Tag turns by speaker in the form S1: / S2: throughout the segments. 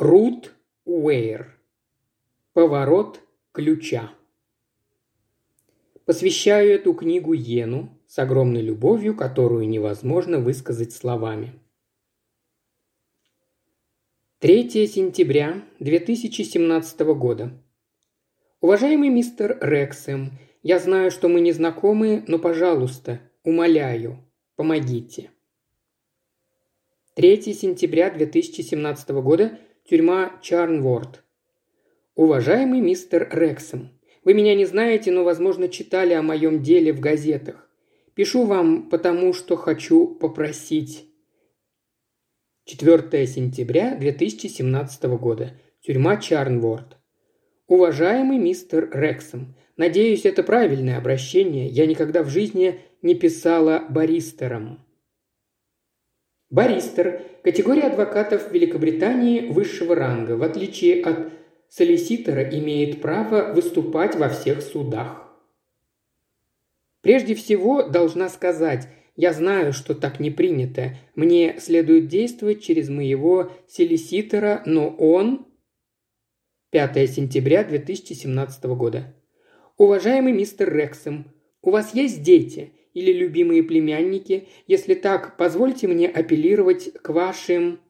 S1: Рут Уэйр. Поворот ключа. Посвящаю эту книгу Йену с огромной любовью, которую невозможно высказать словами. 3 сентября 2017 года. Уважаемый мистер Рексем, я знаю, что мы не знакомы, но, пожалуйста, умоляю, помогите. 3 сентября 2017 года. Тюрьма Чарнворд. Уважаемый мистер Рексом, вы меня не знаете, но, возможно, читали о моем деле в газетах. Пишу вам потому, что хочу попросить. 4 сентября 2017 года. Тюрьма Чарнворд. Уважаемый мистер Рексом, надеюсь, это правильное обращение. Я никогда в жизни не писала баристером. Баристер – категория адвокатов Великобритании высшего ранга. В отличие от солиситора имеет право выступать во всех судах. Прежде всего, должна сказать, я знаю, что так не принято. Мне следует действовать через моего солиситора, но он... 5 сентября 2017 года. Уважаемый мистер Рексом, у вас есть дети или любимые племянники? Если так, позвольте мне апеллировать к вашим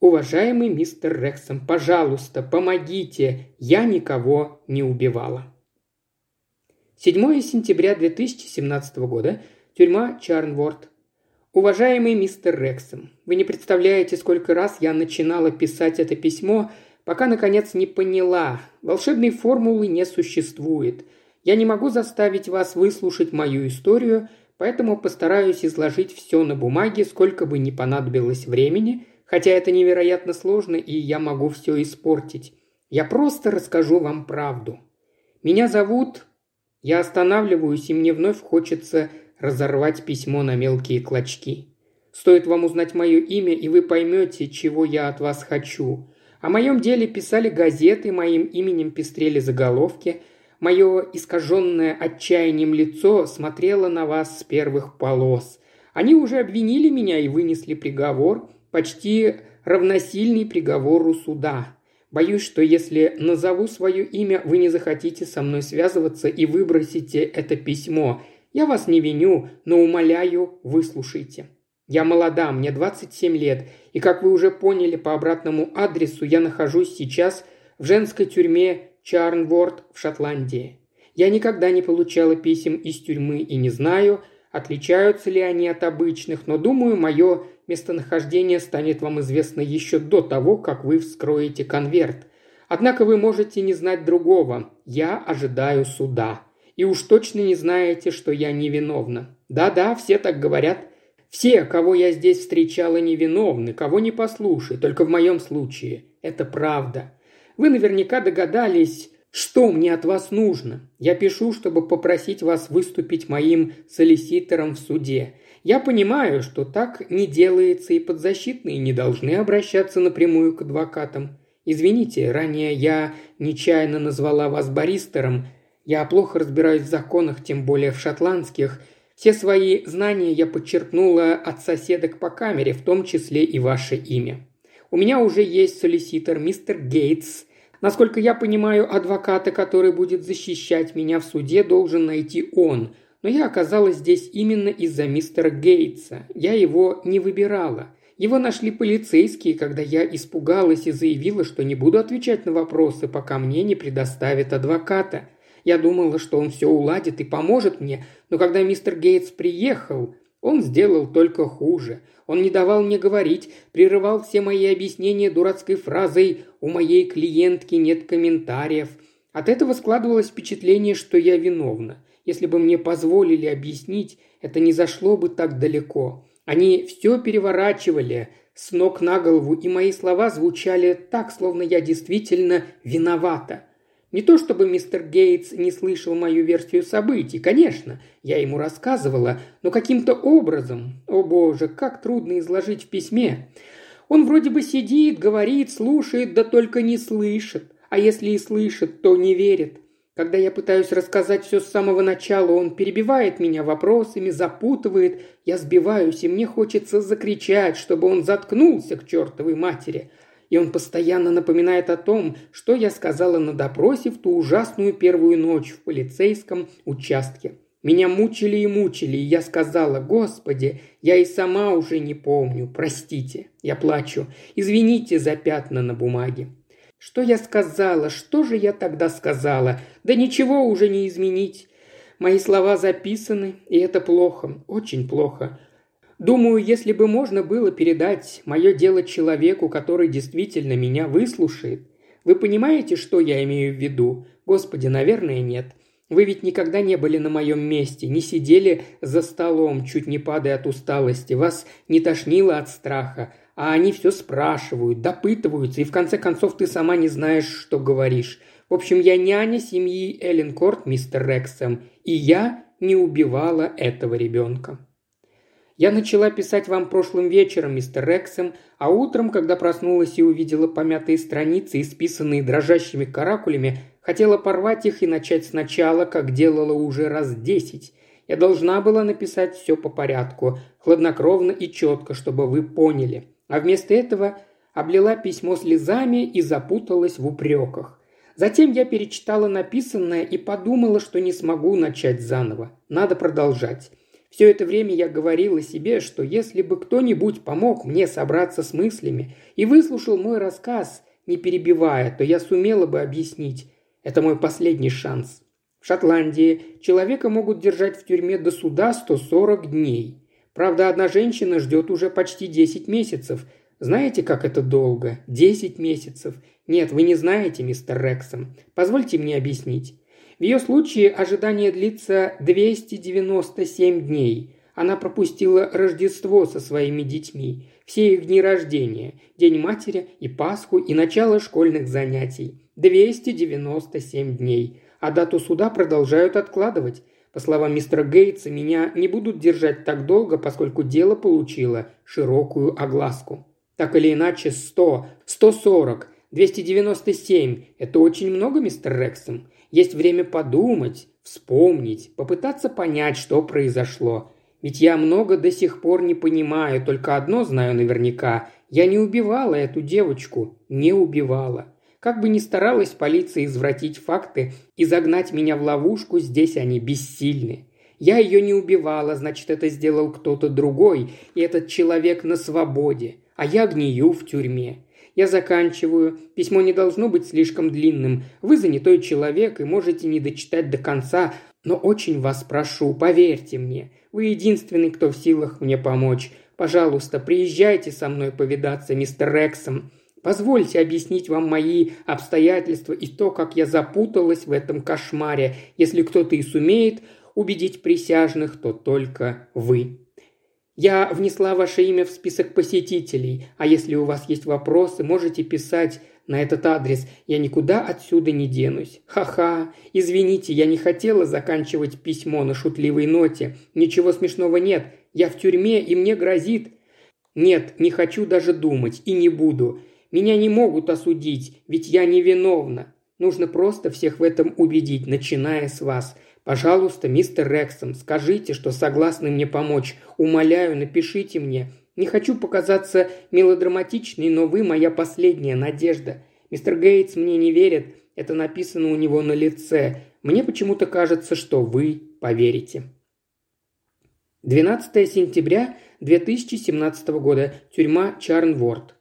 S1: «Уважаемый мистер Рексом, пожалуйста, помогите, я никого не убивала». 7 сентября 2017 года. Тюрьма Чарнворд. Уважаемый мистер Рексом, вы не представляете, сколько раз я начинала писать это письмо, пока, наконец, не поняла. Волшебной формулы не существует. Я не могу заставить вас выслушать мою историю, поэтому постараюсь изложить все на бумаге, сколько бы ни понадобилось времени – Хотя это невероятно сложно, и я могу все испортить. Я просто расскажу вам правду. Меня зовут... Я останавливаюсь, и мне вновь хочется разорвать письмо на мелкие клочки. Стоит вам узнать мое имя, и вы поймете, чего я от вас хочу. О моем деле писали газеты, моим именем пестрели заголовки. Мое искаженное отчаянием лицо смотрело на вас с первых полос. Они уже обвинили меня и вынесли приговор, почти равносильный приговору суда. Боюсь, что если назову свое имя, вы не захотите со мной связываться и выбросите это письмо. Я вас не виню, но умоляю, выслушайте. Я молода, мне 27 лет, и, как вы уже поняли по обратному адресу, я нахожусь сейчас в женской тюрьме Чарнворд в Шотландии. Я никогда не получала писем из тюрьмы и не знаю, отличаются ли они от обычных, но думаю, мое местонахождение станет вам известно еще до того, как вы вскроете конверт. Однако вы можете не знать другого. Я ожидаю суда. И уж точно не знаете, что я невиновна. Да-да, все так говорят. Все, кого я здесь встречала, невиновны, кого не послушай, только в моем случае. Это правда. Вы наверняка догадались, что мне от вас нужно. Я пишу, чтобы попросить вас выступить моим солиситором в суде. Я понимаю, что так не делается, и подзащитные не должны обращаться напрямую к адвокатам. Извините, ранее я нечаянно назвала вас баристером. Я плохо разбираюсь в законах, тем более в шотландских. Все свои знания я подчеркнула от соседок по камере, в том числе и ваше имя. У меня уже есть солиситор мистер Гейтс. Насколько я понимаю, адвоката, который будет защищать меня в суде, должен найти он – но я оказалась здесь именно из-за мистера Гейтса. Я его не выбирала. Его нашли полицейские, когда я испугалась и заявила, что не буду отвечать на вопросы, пока мне не предоставят адвоката. Я думала, что он все уладит и поможет мне, но когда мистер Гейтс приехал, он сделал только хуже. Он не давал мне говорить, прерывал все мои объяснения дурацкой фразой «У моей клиентки нет комментариев». От этого складывалось впечатление, что я виновна. Если бы мне позволили объяснить, это не зашло бы так далеко. Они все переворачивали с ног на голову, и мои слова звучали так, словно я действительно виновата. Не то чтобы мистер Гейтс не слышал мою версию событий, конечно, я ему рассказывала, но каким-то образом, о боже, как трудно изложить в письме. Он вроде бы сидит, говорит, слушает, да только не слышит. А если и слышит, то не верит. Когда я пытаюсь рассказать все с самого начала, он перебивает меня вопросами, запутывает, я сбиваюсь, и мне хочется закричать, чтобы он заткнулся к чертовой матери. И он постоянно напоминает о том, что я сказала на допросе в ту ужасную первую ночь в полицейском участке. Меня мучили и мучили, и я сказала, «Господи, я и сама уже не помню, простите». Я плачу. «Извините за пятна на бумаге». Что я сказала? Что же я тогда сказала? Да ничего уже не изменить. Мои слова записаны, и это плохо, очень плохо. Думаю, если бы можно было передать мое дело человеку, который действительно меня выслушает. Вы понимаете, что я имею в виду? Господи, наверное, нет. Вы ведь никогда не были на моем месте, не сидели за столом, чуть не падая от усталости, вас не тошнило от страха, а они все спрашивают, допытываются, и в конце концов ты сама не знаешь, что говоришь. В общем, я няня семьи Элленкорт, мистер Рексом, и я не убивала этого ребенка. Я начала писать вам прошлым вечером, мистер Рексом, а утром, когда проснулась и увидела помятые страницы, исписанные дрожащими каракулями, хотела порвать их и начать сначала, как делала уже раз десять. Я должна была написать все по порядку, хладнокровно и четко, чтобы вы поняли. А вместо этого облила письмо слезами и запуталась в упреках. Затем я перечитала написанное и подумала, что не смогу начать заново. Надо продолжать. Все это время я говорила себе, что если бы кто-нибудь помог мне собраться с мыслями и выслушал мой рассказ, не перебивая, то я сумела бы объяснить. Это мой последний шанс. В Шотландии человека могут держать в тюрьме до суда 140 дней. Правда, одна женщина ждет уже почти 10 месяцев. Знаете, как это долго? 10 месяцев. Нет, вы не знаете, мистер Рексом. Позвольте мне объяснить. В ее случае ожидание длится 297 дней. Она пропустила Рождество со своими детьми, все их дни рождения, День матери и Пасху и начало школьных занятий. 297 дней. А дату суда продолжают откладывать. По словам мистера Гейтса, меня не будут держать так долго, поскольку дело получило широкую огласку. Так или иначе, 100, 140, 297 – это очень много, мистер Рексом. Есть время подумать, вспомнить, попытаться понять, что произошло. Ведь я много до сих пор не понимаю, только одно знаю наверняка. Я не убивала эту девочку, не убивала. Как бы ни старалась полиция извратить факты и загнать меня в ловушку, здесь они бессильны. Я ее не убивала, значит, это сделал кто-то другой, и этот человек на свободе, а я гнию в тюрьме. Я заканчиваю. Письмо не должно быть слишком длинным. Вы занятой человек и можете не дочитать до конца, но очень вас прошу, поверьте мне. Вы единственный, кто в силах мне помочь. Пожалуйста, приезжайте со мной повидаться, мистер Рексом. Позвольте объяснить вам мои обстоятельства и то, как я запуталась в этом кошмаре. Если кто-то и сумеет убедить присяжных, то только вы. Я внесла ваше имя в список посетителей, а если у вас есть вопросы, можете писать на этот адрес. Я никуда отсюда не денусь. Ха-ха. Извините, я не хотела заканчивать письмо на шутливой ноте. Ничего смешного нет. Я в тюрьме, и мне грозит. Нет, не хочу даже думать, и не буду. Меня не могут осудить, ведь я невиновна. Нужно просто всех в этом убедить, начиная с вас – Пожалуйста, мистер Рексом, скажите, что согласны мне помочь. Умоляю, напишите мне. Не хочу показаться мелодраматичной, но вы моя последняя надежда. Мистер Гейтс мне не верит. Это написано у него на лице. Мне почему-то кажется, что вы поверите. 12 сентября 2017 года. Тюрьма Чарнворд.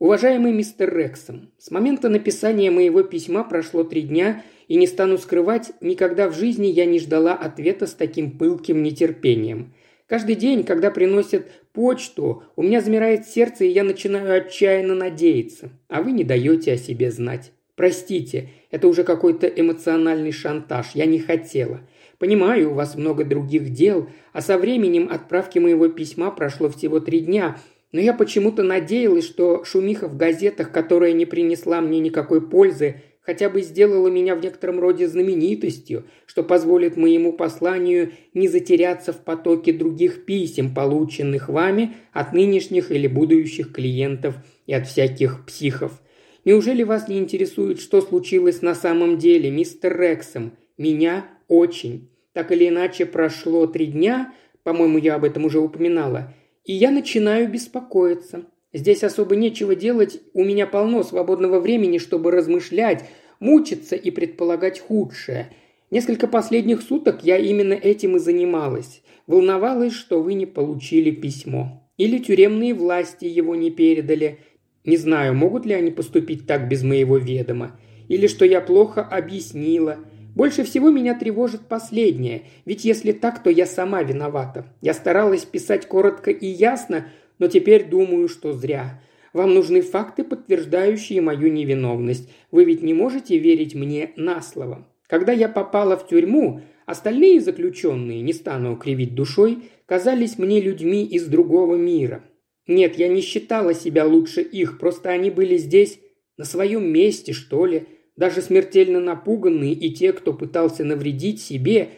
S1: Уважаемый мистер Рексом, с момента написания моего письма прошло три дня, и не стану скрывать, никогда в жизни я не ждала ответа с таким пылким нетерпением. Каждый день, когда приносят почту, у меня замирает сердце, и я начинаю отчаянно надеяться. А вы не даете о себе знать. Простите, это уже какой-то эмоциональный шантаж, я не хотела. Понимаю, у вас много других дел, а со временем отправки моего письма прошло всего три дня, но я почему-то надеялась, что шумиха в газетах, которая не принесла мне никакой пользы, хотя бы сделала меня в некотором роде знаменитостью, что позволит моему посланию не затеряться в потоке других писем, полученных вами от нынешних или будущих клиентов и от всяких психов. Неужели вас не интересует, что случилось на самом деле, мистер Рексом? Меня очень. Так или иначе, прошло три дня, по-моему, я об этом уже упоминала, и я начинаю беспокоиться. Здесь особо нечего делать, у меня полно свободного времени, чтобы размышлять, мучиться и предполагать худшее. Несколько последних суток я именно этим и занималась. Волновалась, что вы не получили письмо. Или тюремные власти его не передали. Не знаю, могут ли они поступить так без моего ведома. Или что я плохо объяснила. Больше всего меня тревожит последнее, ведь если так, то я сама виновата. Я старалась писать коротко и ясно, но теперь думаю, что зря. Вам нужны факты, подтверждающие мою невиновность. Вы ведь не можете верить мне на слово. Когда я попала в тюрьму, остальные заключенные, не стану кривить душой, казались мне людьми из другого мира. Нет, я не считала себя лучше их, просто они были здесь на своем месте, что ли. Даже смертельно напуганные и те, кто пытался навредить себе,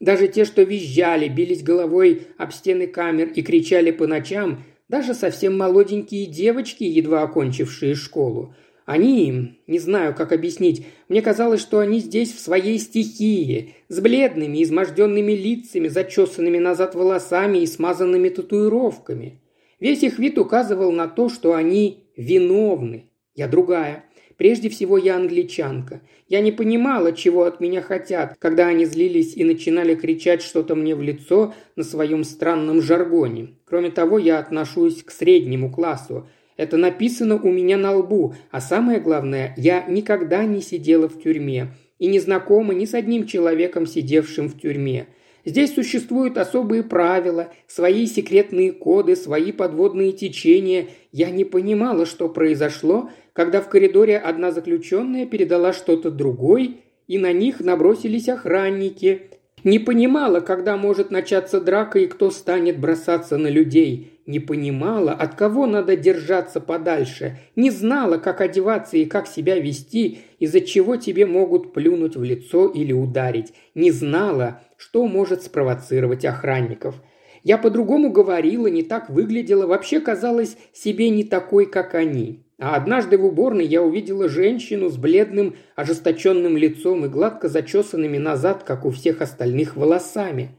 S1: даже те, что визжали, бились головой об стены камер и кричали по ночам, даже совсем молоденькие девочки, едва окончившие школу. Они, не знаю, как объяснить, мне казалось, что они здесь в своей стихии, с бледными, изможденными лицами, зачесанными назад волосами и смазанными татуировками. Весь их вид указывал на то, что они виновны. Я другая. Прежде всего, я англичанка. Я не понимала, чего от меня хотят, когда они злились и начинали кричать что-то мне в лицо на своем странном жаргоне. Кроме того, я отношусь к среднему классу. Это написано у меня на лбу, а самое главное, я никогда не сидела в тюрьме и не знакома ни с одним человеком, сидевшим в тюрьме. Здесь существуют особые правила, свои секретные коды, свои подводные течения. Я не понимала, что произошло, когда в коридоре одна заключенная передала что-то другой, и на них набросились охранники. Не понимала, когда может начаться драка и кто станет бросаться на людей. Не понимала, от кого надо держаться подальше. Не знала, как одеваться и как себя вести, из-за чего тебе могут плюнуть в лицо или ударить. Не знала, что может спровоцировать охранников. Я по-другому говорила, не так выглядела, вообще казалась себе не такой, как они. А однажды в уборной я увидела женщину с бледным, ожесточенным лицом и гладко зачесанными назад, как у всех остальных, волосами.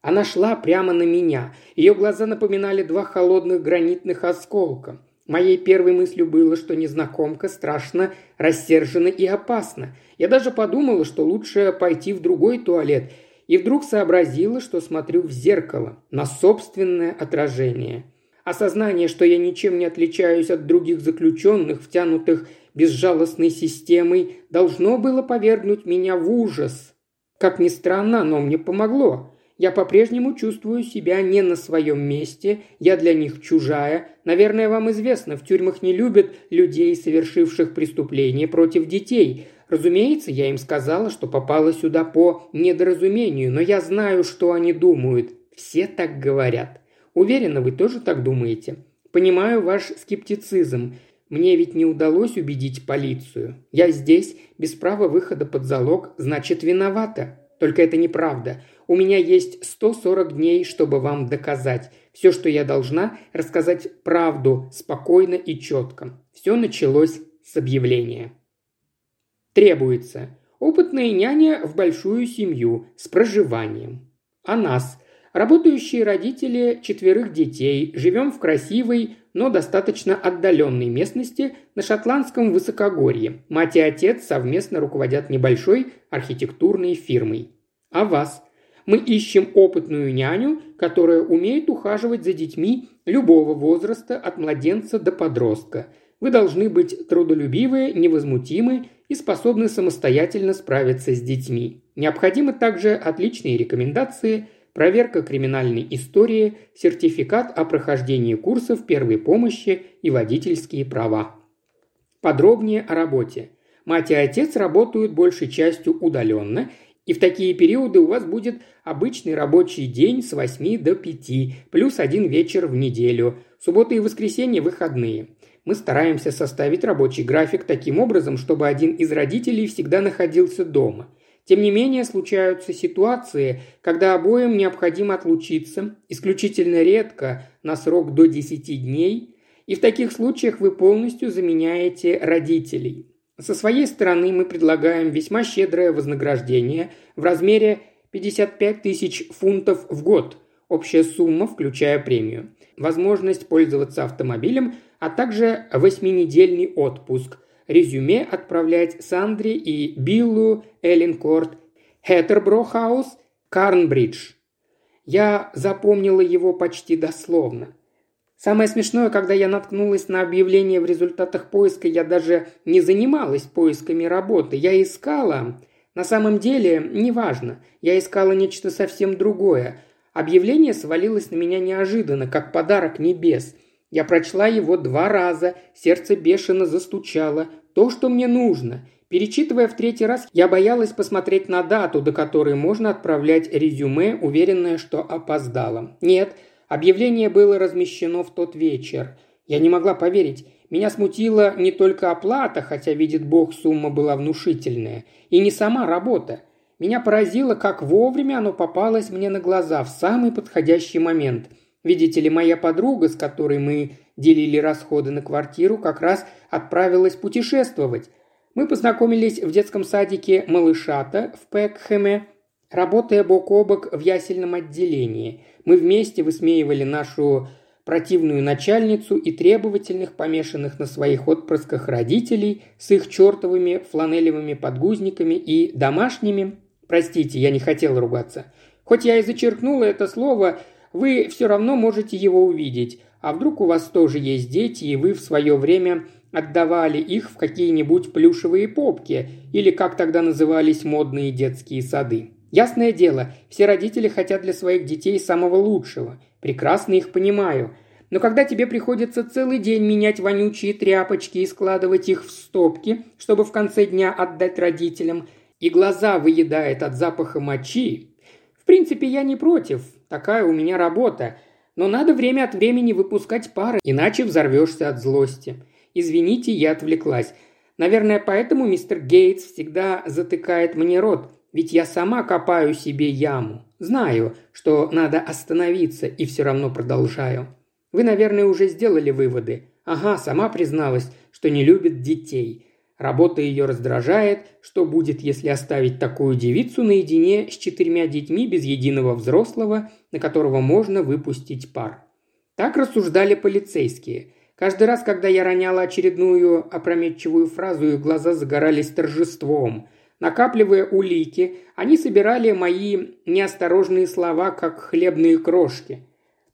S1: Она шла прямо на меня. Ее глаза напоминали два холодных гранитных осколка. Моей первой мыслью было, что незнакомка страшно рассержена и опасна. Я даже подумала, что лучше пойти в другой туалет, и вдруг сообразила, что смотрю в зеркало, на собственное отражение – Осознание, что я ничем не отличаюсь от других заключенных, втянутых безжалостной системой, должно было повергнуть меня в ужас. Как ни странно, оно мне помогло. Я по-прежнему чувствую себя не на своем месте, я для них чужая. Наверное, вам известно, в тюрьмах не любят людей, совершивших преступления против детей. Разумеется, я им сказала, что попала сюда по недоразумению, но я знаю, что они думают. Все так говорят. Уверена, вы тоже так думаете. Понимаю ваш скептицизм. Мне ведь не удалось убедить полицию. Я здесь, без права выхода под залог, значит виновата. Только это неправда. У меня есть 140 дней, чтобы вам доказать. Все, что я должна, рассказать правду спокойно и четко. Все началось с объявления. Требуется опытная няня в большую семью с проживанием. А нас – Работающие родители четверых детей, живем в красивой, но достаточно отдаленной местности на шотландском высокогорье. Мать и отец совместно руководят небольшой архитектурной фирмой. А вас? Мы ищем опытную няню, которая умеет ухаживать за детьми любого возраста, от младенца до подростка. Вы должны быть трудолюбивы, невозмутимы и способны самостоятельно справиться с детьми. Необходимы также отличные рекомендации – проверка криминальной истории, сертификат о прохождении курсов первой помощи и водительские права. Подробнее о работе. Мать и отец работают большей частью удаленно, и в такие периоды у вас будет обычный рабочий день с 8 до 5, плюс один вечер в неделю, суббота и воскресенье – выходные. Мы стараемся составить рабочий график таким образом, чтобы один из родителей всегда находился дома – тем не менее, случаются ситуации, когда обоим необходимо отлучиться, исключительно редко, на срок до 10 дней, и в таких случаях вы полностью заменяете родителей. Со своей стороны мы предлагаем весьма щедрое вознаграждение в размере 55 тысяч фунтов в год, общая сумма, включая премию. Возможность пользоваться автомобилем, а также восьминедельный отпуск. Резюме отправлять Сандре и Биллу Эллинкорт, Хеттербро-хаус, Карнбридж. Я запомнила его почти дословно. Самое смешное, когда я наткнулась на объявление в результатах поиска, я даже не занималась поисками работы. Я искала... На самом деле, неважно, я искала нечто совсем другое. Объявление свалилось на меня неожиданно, как подарок небес. Я прочла его два раза, сердце бешено застучало. То, что мне нужно. Перечитывая в третий раз, я боялась посмотреть на дату, до которой можно отправлять резюме, уверенная, что опоздала. Нет, Объявление было размещено в тот вечер. Я не могла поверить. Меня смутила не только оплата, хотя, видит Бог, сумма была внушительная, и не сама работа. Меня поразило, как вовремя оно попалось мне на глаза в самый подходящий момент. Видите ли, моя подруга, с которой мы делили расходы на квартиру, как раз отправилась путешествовать. Мы познакомились в детском садике Малышата в Пекхэме, работая бок о бок в ясельном отделении. Мы вместе высмеивали нашу противную начальницу и требовательных, помешанных на своих отпрысках родителей с их чертовыми фланелевыми подгузниками и домашними. Простите, я не хотел ругаться. Хоть я и зачеркнула это слово, вы все равно можете его увидеть. А вдруг у вас тоже есть дети, и вы в свое время отдавали их в какие-нибудь плюшевые попки, или как тогда назывались модные детские сады. Ясное дело, все родители хотят для своих детей самого лучшего. Прекрасно их понимаю. Но когда тебе приходится целый день менять вонючие тряпочки и складывать их в стопки, чтобы в конце дня отдать родителям, и глаза выедает от запаха мочи, в принципе, я не против, такая у меня работа, но надо время от времени выпускать пары, иначе взорвешься от злости. Извините, я отвлеклась. Наверное, поэтому мистер Гейтс всегда затыкает мне рот – ведь я сама копаю себе яму. Знаю, что надо остановиться, и все равно продолжаю. Вы, наверное, уже сделали выводы. Ага, сама призналась, что не любит детей. Работа ее раздражает. Что будет, если оставить такую девицу наедине с четырьмя детьми без единого взрослого, на которого можно выпустить пар? Так рассуждали полицейские. Каждый раз, когда я роняла очередную опрометчивую фразу, их глаза загорались торжеством – Накапливая улики, они собирали мои неосторожные слова, как хлебные крошки.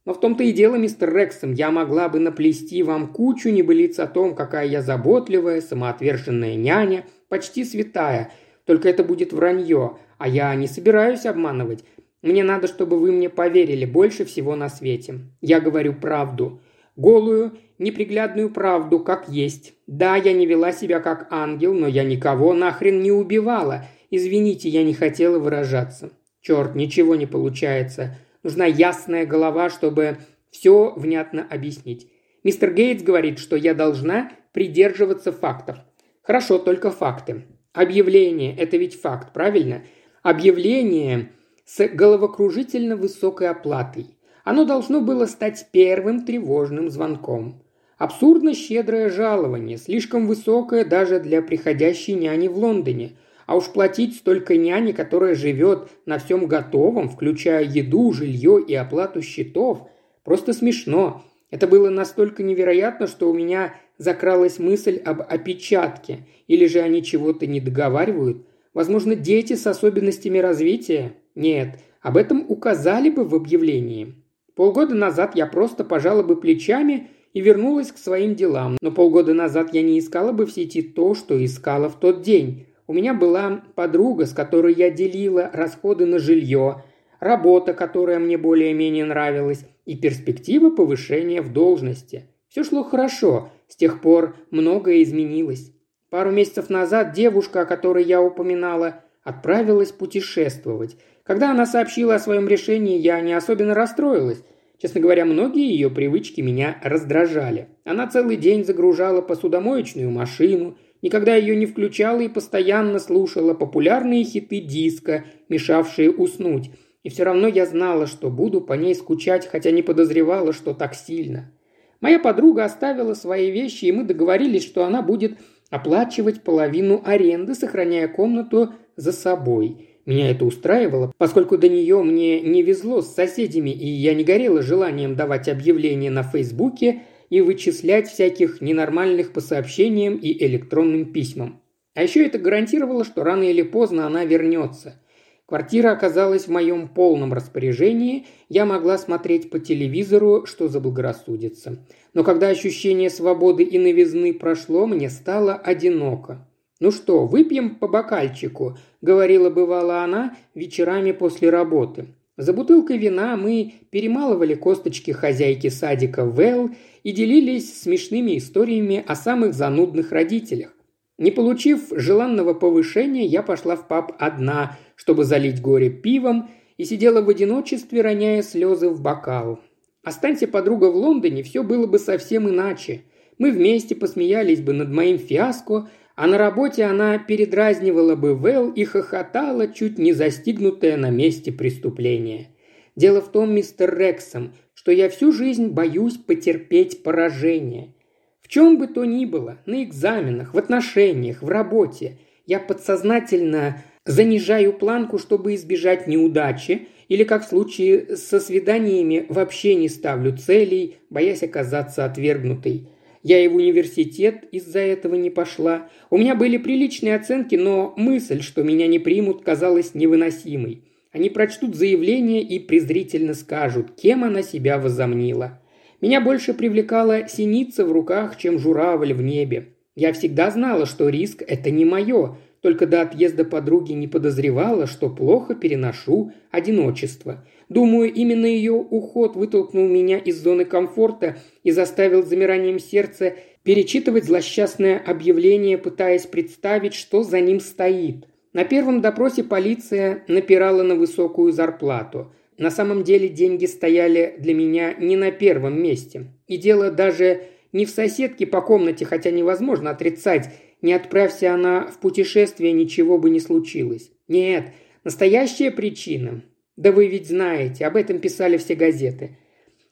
S1: Но в том-то и дело, мистер Рексом, я могла бы наплести вам кучу небылиц о том, какая я заботливая, самоотверженная няня, почти святая. Только это будет вранье, а я не собираюсь обманывать. Мне надо, чтобы вы мне поверили больше всего на свете. Я говорю правду. Голую неприглядную правду, как есть. Да, я не вела себя как ангел, но я никого нахрен не убивала. Извините, я не хотела выражаться. Черт, ничего не получается. Нужна ясная голова, чтобы все внятно объяснить. Мистер Гейтс говорит, что я должна придерживаться фактов. Хорошо, только факты. Объявление – это ведь факт, правильно? Объявление с головокружительно высокой оплатой. Оно должно было стать первым тревожным звонком. Абсурдно щедрое жалование, слишком высокое даже для приходящей няни в Лондоне. А уж платить столько няни, которая живет на всем готовом, включая еду, жилье и оплату счетов, просто смешно. Это было настолько невероятно, что у меня закралась мысль об опечатке. Или же они чего-то не договаривают. Возможно, дети с особенностями развития? Нет, об этом указали бы в объявлении. Полгода назад я просто пожала бы плечами и вернулась к своим делам. Но полгода назад я не искала бы в сети то, что искала в тот день. У меня была подруга, с которой я делила расходы на жилье, работа, которая мне более-менее нравилась, и перспектива повышения в должности. Все шло хорошо, с тех пор многое изменилось. Пару месяцев назад девушка, о которой я упоминала, отправилась путешествовать. Когда она сообщила о своем решении, я не особенно расстроилась. Честно говоря, многие ее привычки меня раздражали. Она целый день загружала посудомоечную машину, никогда ее не включала и постоянно слушала популярные хиты диска, мешавшие уснуть. И все равно я знала, что буду по ней скучать, хотя не подозревала, что так сильно. Моя подруга оставила свои вещи, и мы договорились, что она будет оплачивать половину аренды, сохраняя комнату за собой. Меня это устраивало, поскольку до нее мне не везло с соседями, и я не горела желанием давать объявления на Фейсбуке и вычислять всяких ненормальных по сообщениям и электронным письмам. А еще это гарантировало, что рано или поздно она вернется. Квартира оказалась в моем полном распоряжении, я могла смотреть по телевизору, что заблагорассудится. Но когда ощущение свободы и новизны прошло, мне стало одиноко. «Ну что, выпьем по бокальчику», — говорила бывала она вечерами после работы. За бутылкой вина мы перемалывали косточки хозяйки садика Вэл и делились смешными историями о самых занудных родителях. Не получив желанного повышения, я пошла в паб одна, чтобы залить горе пивом, и сидела в одиночестве, роняя слезы в бокал. Останься подруга в Лондоне, все было бы совсем иначе. Мы вместе посмеялись бы над моим фиаско, а на работе она передразнивала бы Вэл и хохотала, чуть не застигнутая на месте преступления. Дело в том, мистер Рексом, что я всю жизнь боюсь потерпеть поражение. В чем бы то ни было, на экзаменах, в отношениях, в работе, я подсознательно занижаю планку, чтобы избежать неудачи, или, как в случае со свиданиями, вообще не ставлю целей, боясь оказаться отвергнутой. Я и в университет из-за этого не пошла. У меня были приличные оценки, но мысль, что меня не примут, казалась невыносимой. Они прочтут заявление и презрительно скажут, кем она себя возомнила. Меня больше привлекала синица в руках, чем журавль в небе. Я всегда знала, что риск – это не мое, только до отъезда подруги не подозревала, что плохо переношу одиночество. Думаю, именно ее уход вытолкнул меня из зоны комфорта и заставил замиранием сердца перечитывать злосчастное объявление, пытаясь представить, что за ним стоит. На первом допросе полиция напирала на высокую зарплату – на самом деле деньги стояли для меня не на первом месте. И дело даже не в соседке по комнате, хотя невозможно отрицать, не отправься она в путешествие, ничего бы не случилось. Нет, настоящая причина. Да вы ведь знаете, об этом писали все газеты.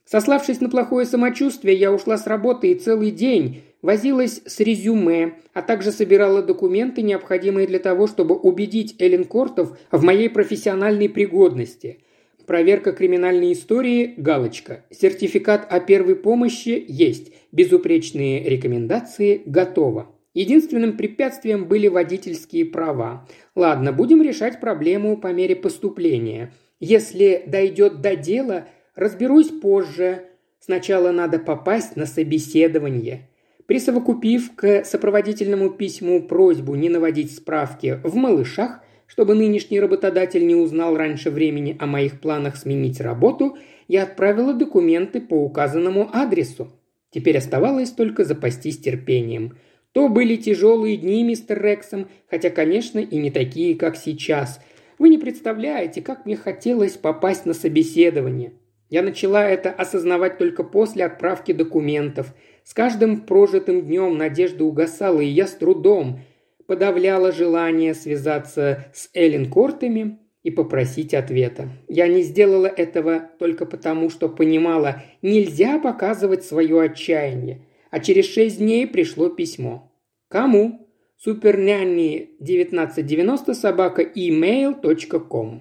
S1: Сославшись на плохое самочувствие, я ушла с работы и целый день возилась с резюме, а также собирала документы, необходимые для того, чтобы убедить Эллен Кортов в моей профессиональной пригодности – Проверка криминальной истории – галочка. Сертификат о первой помощи есть. Безупречные рекомендации – готово. Единственным препятствием были водительские права. Ладно, будем решать проблему по мере поступления. Если дойдет до дела, разберусь позже. Сначала надо попасть на собеседование. Присовокупив к сопроводительному письму просьбу не наводить справки в малышах – чтобы нынешний работодатель не узнал раньше времени о моих планах сменить работу, я отправила документы по указанному адресу. Теперь оставалось только запастись терпением. То были тяжелые дни, мистер Рексом, хотя, конечно, и не такие, как сейчас. Вы не представляете, как мне хотелось попасть на собеседование. Я начала это осознавать только после отправки документов. С каждым прожитым днем надежда угасала, и я с трудом – подавляло желание связаться с Эллен Кортами и попросить ответа. Я не сделала этого только потому, что понимала, нельзя показывать свое отчаяние. А через шесть дней пришло письмо. Кому? Супернянни 1990 собака email.com.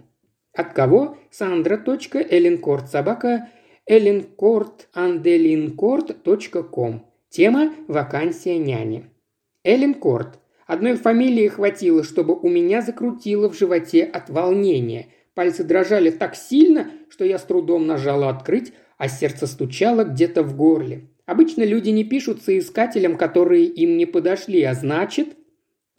S1: От кого? Сандра.эллинкорт собака ellencourt.andelincourt.com. Тема «Вакансия няни». Эллен Корт. Одной фамилии хватило, чтобы у меня закрутило в животе от волнения. Пальцы дрожали так сильно, что я с трудом нажала «открыть», а сердце стучало где-то в горле. Обычно люди не пишут соискателям, которые им не подошли, а значит...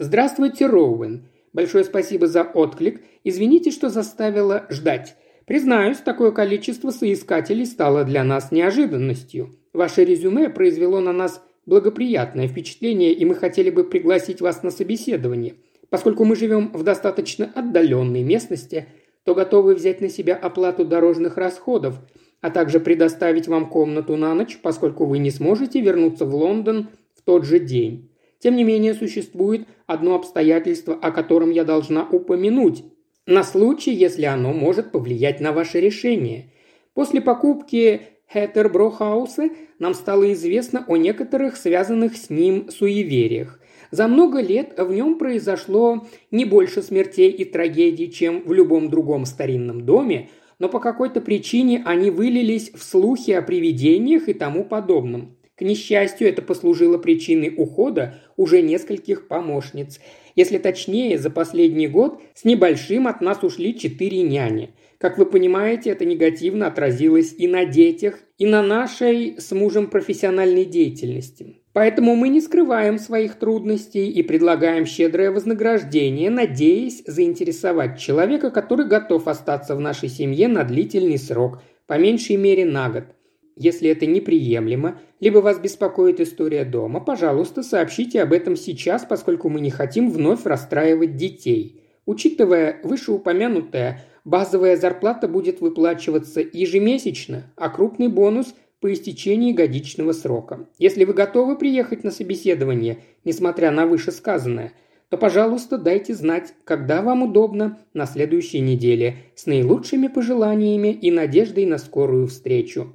S1: «Здравствуйте, Роуэн. Большое спасибо за отклик. Извините, что заставила ждать. Признаюсь, такое количество соискателей стало для нас неожиданностью. Ваше резюме произвело на нас благоприятное впечатление, и мы хотели бы пригласить вас на собеседование. Поскольку мы живем в достаточно отдаленной местности, то готовы взять на себя оплату дорожных расходов, а также предоставить вам комнату на ночь, поскольку вы не сможете вернуться в Лондон в тот же день. Тем не менее, существует одно обстоятельство, о котором я должна упомянуть, на случай, если оно может повлиять на ваше решение. После покупки Хеттерброхауса нам стало известно о некоторых связанных с ним суевериях. За много лет в нем произошло не больше смертей и трагедий, чем в любом другом старинном доме, но по какой-то причине они вылились в слухи о привидениях и тому подобном. К несчастью, это послужило причиной ухода уже нескольких помощниц. Если точнее, за последний год с небольшим от нас ушли четыре няни. Как вы понимаете, это негативно отразилось и на детях, и на нашей с мужем профессиональной деятельности. Поэтому мы не скрываем своих трудностей и предлагаем щедрое вознаграждение, надеясь заинтересовать человека, который готов остаться в нашей семье на длительный срок, по меньшей мере на год – если это неприемлемо, либо вас беспокоит история дома, пожалуйста, сообщите об этом сейчас, поскольку мы не хотим вновь расстраивать детей. Учитывая вышеупомянутое, базовая зарплата будет выплачиваться ежемесячно, а крупный бонус по истечении годичного срока. Если вы готовы приехать на собеседование, несмотря на вышесказанное, то, пожалуйста, дайте знать, когда вам удобно на следующей неделе, с наилучшими пожеланиями и надеждой на скорую встречу.